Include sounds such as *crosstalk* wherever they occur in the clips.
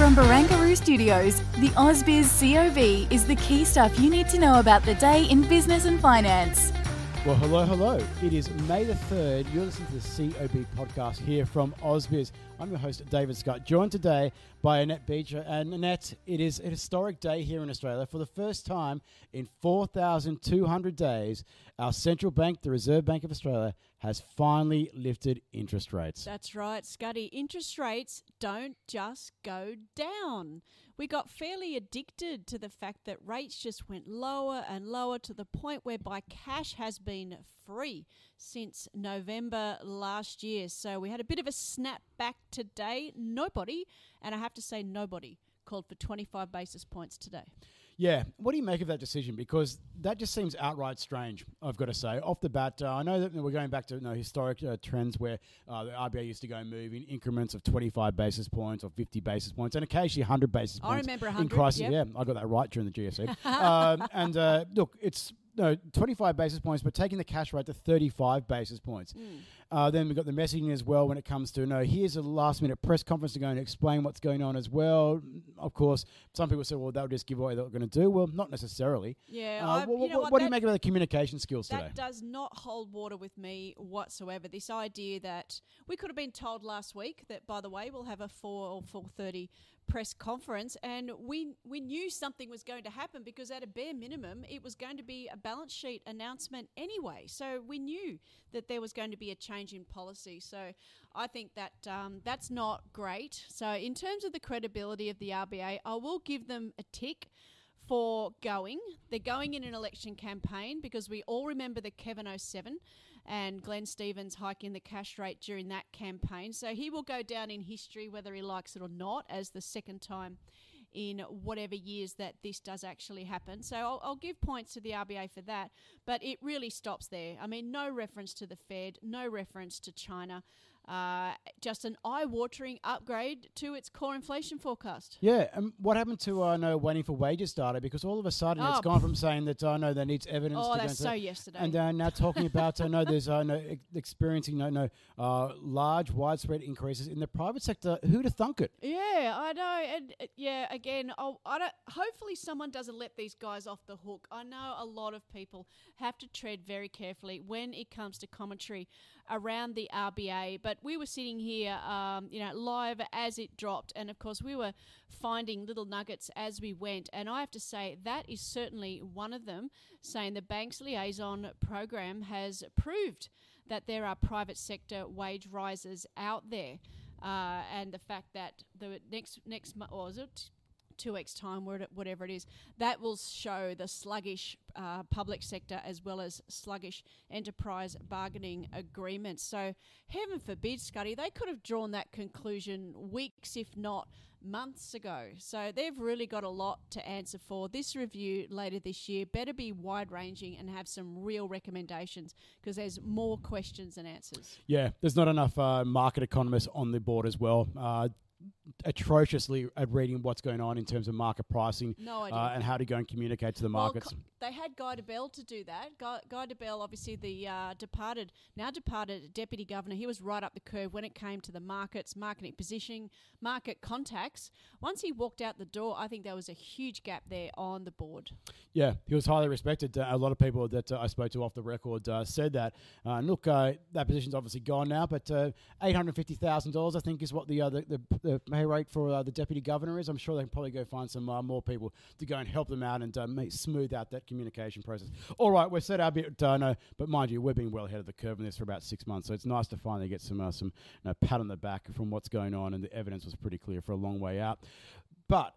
From Barangaroo Studios, the AusBiz COB is the key stuff you need to know about the day in business and finance. Well, hello, hello. It is May the 3rd. You're listening to the COB podcast here from AusBiz. I'm your host, David Scott, joined today by Annette Beecher. And Annette, it is a historic day here in Australia. For the first time in 4,200 days, our central bank, the Reserve Bank of Australia, has finally lifted interest rates. That's right, Scuddy. Interest rates don't just go down. We got fairly addicted to the fact that rates just went lower and lower to the point whereby cash has been free since November last year. So we had a bit of a snap back today. Nobody, and I have to say nobody, called for 25 basis points today. Yeah, what do you make of that decision? Because that just seems outright strange. I've got to say, off the bat, uh, I know that we're going back to you know, historic uh, trends where uh, the RBA used to go move in increments of twenty-five basis points or fifty basis points, and occasionally hundred basis points. I remember 100. in crisis. yep. Yeah, I got that right during the GFC. um, and uh, look, it's no 25 basis points, but taking the cash rate to 35 basis points. Uh, then we've got the messaging as well when it comes to no, here's a last minute press conference to go and explain what's going on as well. Of course, some people say, well, they'll just give away what they're going to do. Well, not necessarily. Yeah, Uh, I- wha- you know wha- what, what do you make of the communication skills today? That does not hold water with me whatsoever. This idea that we could have been told last week that, by the way, we'll have a four or four thirty press conference, and we we knew something was going to happen because at a bare minimum, it was going to be a balance sheet announcement anyway. So we knew that there was going to be a change in policy. So I think that um, that's not great. So in terms of the credibility of the RBA, I will give them a tick for going. They're going in an election campaign because we all remember the Kevin 07 and Glenn Stevens hiking the cash rate during that campaign. So he will go down in history, whether he likes it or not, as the second time in whatever years that this does actually happen. So I'll, I'll give points to the RBA for that, but it really stops there. I mean, no reference to the Fed, no reference to China. Uh, just an eye-watering upgrade to its core inflation forecast. Yeah, and what happened to uh, no waiting for wages data? Because all of a sudden it's gone from saying that I uh, know there needs evidence. Oh, to that's so yesterday. And uh, now talking about I know there's uh, no ex- experiencing no no uh, large widespread increases in the private sector. Who'd have thunk it? Yeah, I know, and uh, yeah, again, I'll, I don't. Hopefully, someone doesn't let these guys off the hook. I know a lot of people have to tread very carefully when it comes to commentary around the RBA. But we were sitting here, um, you know, live as it dropped, and of course, we were finding little nuggets as we went. And I have to say that is certainly one of them. Saying the bank's liaison program has proved that there are private sector wage rises out there uh, and the fact that the next next month or is it two weeks time whatever it is that will show the sluggish uh, public sector as well as sluggish enterprise bargaining agreements. So heaven forbid Scuddy they could have drawn that conclusion weeks if not months ago. So they've really got a lot to answer for this review later this year. Better be wide ranging and have some real recommendations because there's more questions than answers. Yeah, there's not enough uh, market economists on the board as well. Uh, atrociously at reading what's going on in terms of market pricing No uh, and how to go and communicate to the Well, markets. co- they had Guy Debelle to do that. Guy, Guy Debelle, obviously the uh, departed, now departed deputy governor, he was right up the curve when it came to the markets, marketing positioning, market contacts. Once he walked out the door, I think there was a huge gap there on the board. Yeah, he was highly respected. Uh, a lot of people that uh, I spoke to off the record uh, said that. Uh, and look, uh, that position's obviously gone now, but uh, eight hundred fifty thousand dollars, I think, is what the, uh, the, the the rate for uh, the deputy governor is. I'm sure they can probably go find some uh, more people to go and help them out and uh, make, smooth out that communication process. All right, we've said our bit, uh, no, but mind you, we've been well ahead of the curve in this for about six months, so it's nice to finally get some uh, some you know, pat on the back from what's going on, and the evidence was pretty clear for a long way out. But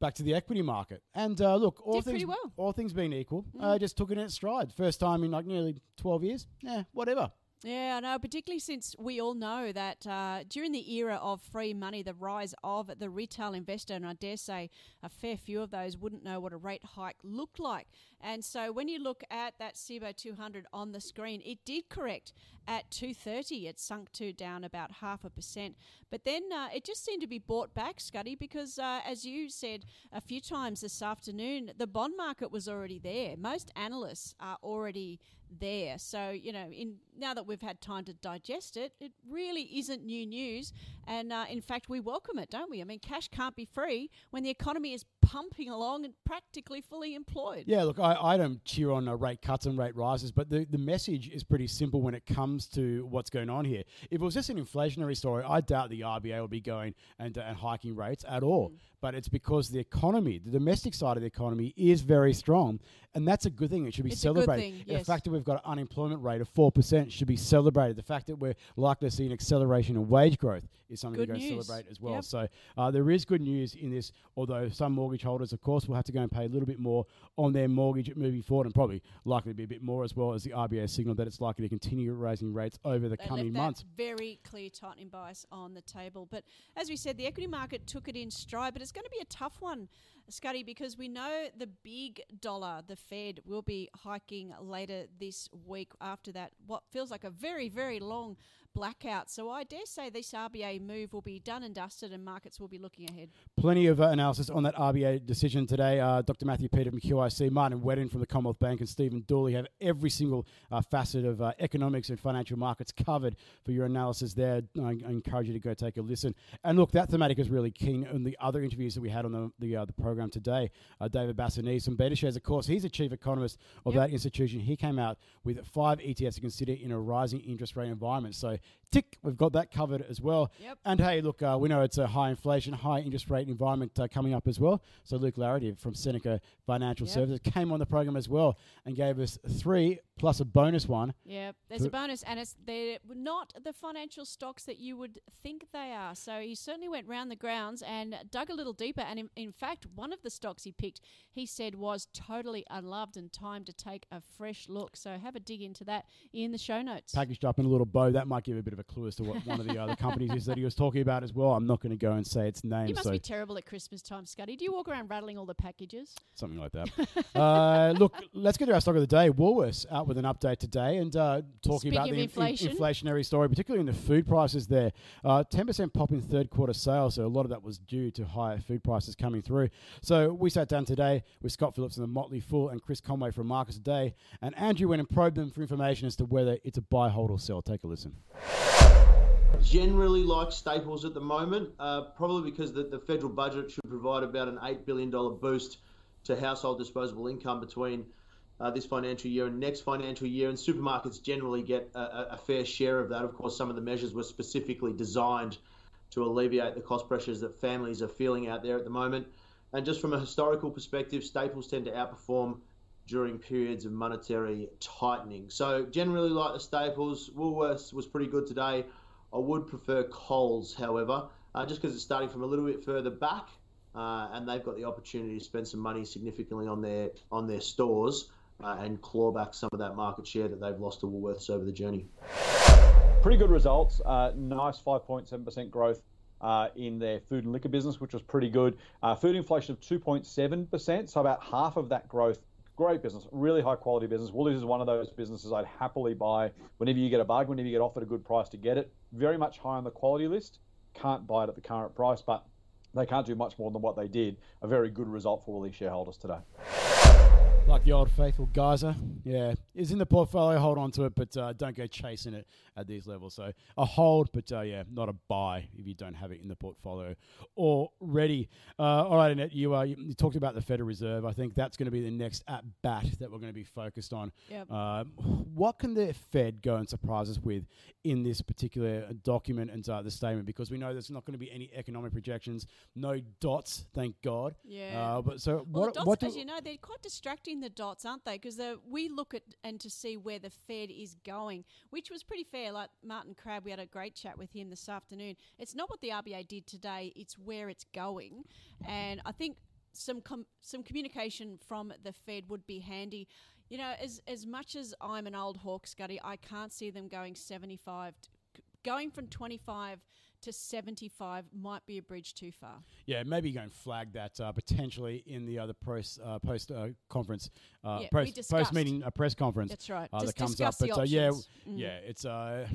back to the equity market. And uh, look, all Did things well. Mm. all things being equal, uh, just took it in its stride. First time in like nearly twelve years. Yeah, whatever. Yeah, I know, particularly since we all know that uh, during the era of free money, the rise of the retail investor, and I dare say a fair few of those wouldn't know what a rate hike looked like. And so when you look at that SIBO 200 on the screen, it did correct at 230. It sunk to down about half a percent. But then uh, it just seemed to be bought back, Scuddy, because uh, as you said a few times this afternoon, the bond market was already there. Most analysts are already there. So, you know, in now that we've had time to digest it, it really isn't new news. And uh, in fact, we welcome it, don't we? I mean, cash can't be free when the economy is pumping along and practically fully employed. Yeah, look, I, I don't cheer on uh, rate cuts and rate rises, but the, the message is pretty simple when it comes to what's going on here. If it was just an inflationary story, I doubt the RBA will be going and, uh, and hiking rates at all. But it's because the economy, the domestic side of the economy, is very strong, and that's a good thing. It should be It's a good celebrated. thing, The fact that we've got an unemployment rate of four percent should be celebrated. The fact that we're likely to see an acceleration in wage growth is something Good to go news. celebrate as well. Yep. So uh, there is good news in this, although some mortgage holders, of course, will have to go and pay a little bit more on their mortgage moving forward, and probably likely to be a bit more as well as the RBA signal that it's likely to continue raising rates over the They coming months. very clear tightening bias on the table. But as we said, the equity market took it in stride, but it's going to be a tough one, Scuddy, because we know the big dollar, the Fed, will be hiking later this week after that, what feels like a very, very long blackout. So I dare say this RBA move will be done and dusted and markets will be looking ahead. Plenty of uh, analysis on that RBA decision today. Uh, Dr. Matthew Peter from QIC, Martin Whetton from the Commonwealth Bank, and Stephen Dooley have every single uh, facet of uh, economics and financial markets covered for your analysis there. I, I encourage you to go take a listen. And look, that thematic is really keen on the other interviews that we had on the the, uh, the program today. Uh, David Bassanese from BetaShares, of course, he's a chief economist of Yep. that institution. He came out with five ETFs to consider in a rising interest rate environment. So, tick, we've got that covered as well. Yep. And hey, look, uh, we know it's a high inflation, high interest rate environment uh, coming up as well. So Luke Laretive from Seneca Financial Yep. Services came on the program as well and gave us three plus a bonus one. Yeah, there's a bonus, and it's they're not the financial stocks that you would think they are. So he certainly went round the grounds and dug a little deeper. And in, in fact, one of the stocks he picked, he said was totally unloved and time to take a fresh look. So have a dig into that in the show notes. Packaged up in a little bow. That might give a bit of a clue as to what one of the other companies is that he was talking about as well. I'm not going to go and say its name. you must so be terrible at Christmas time, Scuddy. Do you walk around rattling all the packages? something like that. *laughs* uh, look, let's get to our stock of the day. Woolworths out with an update today and uh, talking Speaking about the in- inflationary story, particularly in the food prices there. Uh, 10% pop in third quarter sales, so a lot of that was due to higher food prices coming through. So we sat down today with Scott Phillips from the Motley Fool and Chris Conway from Marcus Today, and Andrew went and probed them for information as to whether it's a buy, hold, or sell. Take a listen. Generally like staples at the moment, uh, probably because the, the federal budget should provide about an $8 billion boost to household disposable income between uh, this financial year and next financial year. And supermarkets generally get a, a- a fair share of that. Of course, some of the measures were specifically designed to alleviate the cost pressures that families are feeling out there at the moment. And just from a historical perspective, staples tend to outperform during periods of monetary tightening. So generally like the staples, Woolworths was pretty good today. I would prefer Coles, however, uh, just because it's starting from a little bit further back, uh, and they've got the opportunity to spend some money significantly on their on their stores uh, and claw back some of that market share that they've lost to Woolworths over the journey. pretty good results. Uh, nice 5.7% growth uh, in their food and liquor business, which was pretty good. Uh, food inflation of 2.7%, so about half of that growth. Great business, really high quality business. Woolies is one of those businesses I'd happily buy whenever you get a bug, whenever you get offered a good price to get it. Very much high on the quality list. Can't buy it at the current price, but they can't do much more than what they did. A very good result for Woolies shareholders today. Like the old faithful geyser, yeah, is in the portfolio. Hold on to it, but uh, don't go chasing it at these levels. So a hold, but uh, yeah, not a buy if you don't have it in the portfolio already. Uh, all right, Annette, you, uh, you you talked about the Federal Reserve. I think that's going to be the next at bat that we're going to be focused on. Yep. Uh, what can the Fed go and surprise us with in this particular document and uh, the statement? Because we know there's not going to be any economic projections, no dots, thank God. Yeah. Uh, but so Well, what? the dots, what do, as you know, they're quite distracting, the dots, aren't they? Because we look at and to see where the Fed is going, which was pretty fair. Like Martin Crabb, we had a great chat with him this afternoon. It's not what the RBA did today; it's where it's going. And I think some com- some communication from the Fed would be handy. You know, as as much as I'm an old hawk, Scuddy, I can't see them going 75, t- going from 25 to 75 might be a bridge too far. Yeah, maybe go and flag that uh, potentially in the other press uh, post uh, conference, uh, Yeah, post, post meeting a press conference. That's right. Uh, that comes up. the But uh, yeah. Mm. yeah, it's uh,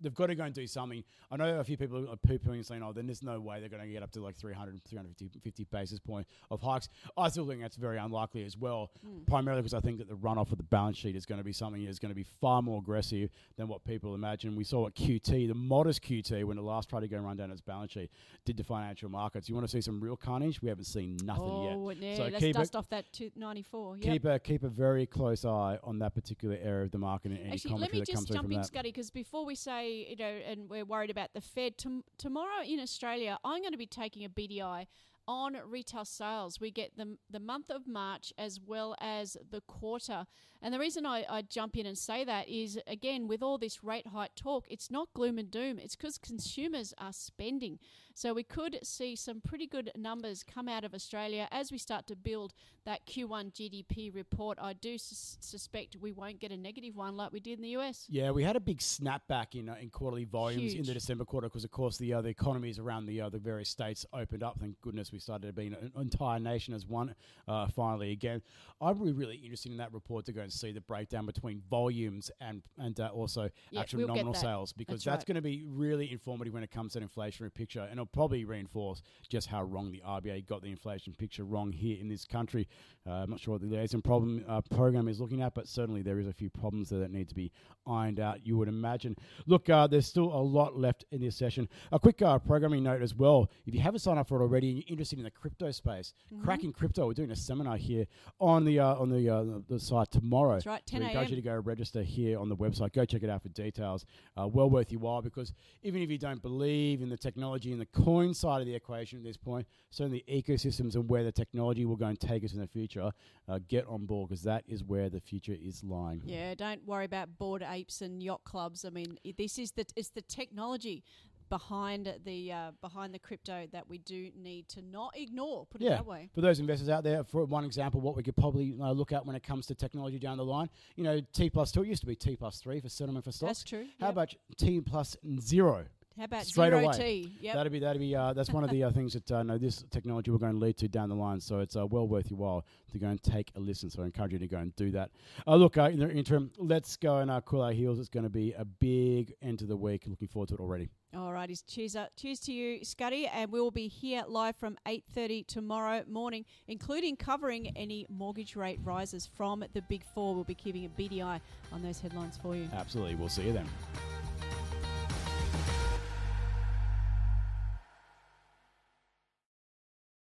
they've got to go and do something. I know a few people are poo pooing saying, "Oh, then there's no way they're going to get up to like 300, 350 basis point of hikes." I still think that's very unlikely as well. Hmm. Primarily because I think that the runoff of the balance sheet is going to be something that's going to be far more aggressive than what people imagine. We saw what QT, the modest QT, when the last tried to go and run down its balance sheet, did to financial markets. You want to see some real carnage? We haven't seen nothing oh, yet. yeah, So let's keep dust it- off that to 94. Yep. Keep a keep a very close eye on that particular area of the market and any Actually, let commentary me that comes just jump in, that. Scuddy, because before we say, you know, and we're worried about the Fed, tom- tomorrow in Australia, I'm going to be taking a BDI on retail sales. We get the, the month of March as well as the quarter. And the reason I, I jump in and say that is, again, with all this rate hike talk, it's not gloom and doom. It's because consumers are spending. So we could see some pretty good numbers come out of Australia as we start to build that Q1 GDP report. I do sus- suspect we won't get a negative one like we did in the US. Yeah, we had a big snapback in uh, in quarterly volumes in the December quarter because, of course, the uh, the economies around the uh, the various states opened up. Thank goodness we started to be an entire nation as one uh, finally again. I'm really, really interested in that report to go and see the breakdown between volumes and and uh, also Yeah, actual we'll nominal sales because That's that's, right. going to be really informative when it comes to an inflationary picture, and it'll probably reinforce just how wrong the RBA got the inflation picture wrong here in this country. Uh, I'm not sure what the liaison problem uh, program is looking at, but certainly there is a few problems there that need to be ironed out. You would imagine. Look, uh, there's still a lot left in this session. A quick uh, programming note as well. If you haven't signed up for it already and you're interested in the crypto space, Mm-hmm. cracking crypto, we're doing a seminar here on the uh, on the, uh, the the site tomorrow. That's right, So 10 we encourage you to go register here on the website. Go check it out for details. Uh, well worth your while because even if you don't believe in the technology and the coin side of the equation at this point, certainly ecosystems and where the technology will go and take us in the future, uh, get on board because that is where the future is lying. Yeah, don't worry about bored apes and yacht clubs. I mean, i- this is the it's the technology behind the uh, behind the crypto that we do need to not ignore. Put it Yeah, that way. for those investors out there, for one example, what we could probably uh, look at when it comes to technology down the line, you know, T plus two it used to be T plus three for settlement for stocks. That's true. How yep. about T plus zero? How about straight zero away. T? Yep. That'd be that'd be uh, that's one of the uh, things that uh, no, this technology will go and lead to down the line. So it's uh, well worth your while to go and take a listen. So I encourage you to go and do that. Uh, look, uh, in the interim, let's go and uh, cool our heels. It's going to be a big end to the week. Looking forward to it already. All righties. Cheers, uh, cheers to you, Scuddy, and we will be here live from eight thirty tomorrow morning, including covering any mortgage rate rises from the Big Four. We'll be keeping a beady eye on those headlines for you. Absolutely. We'll see you then.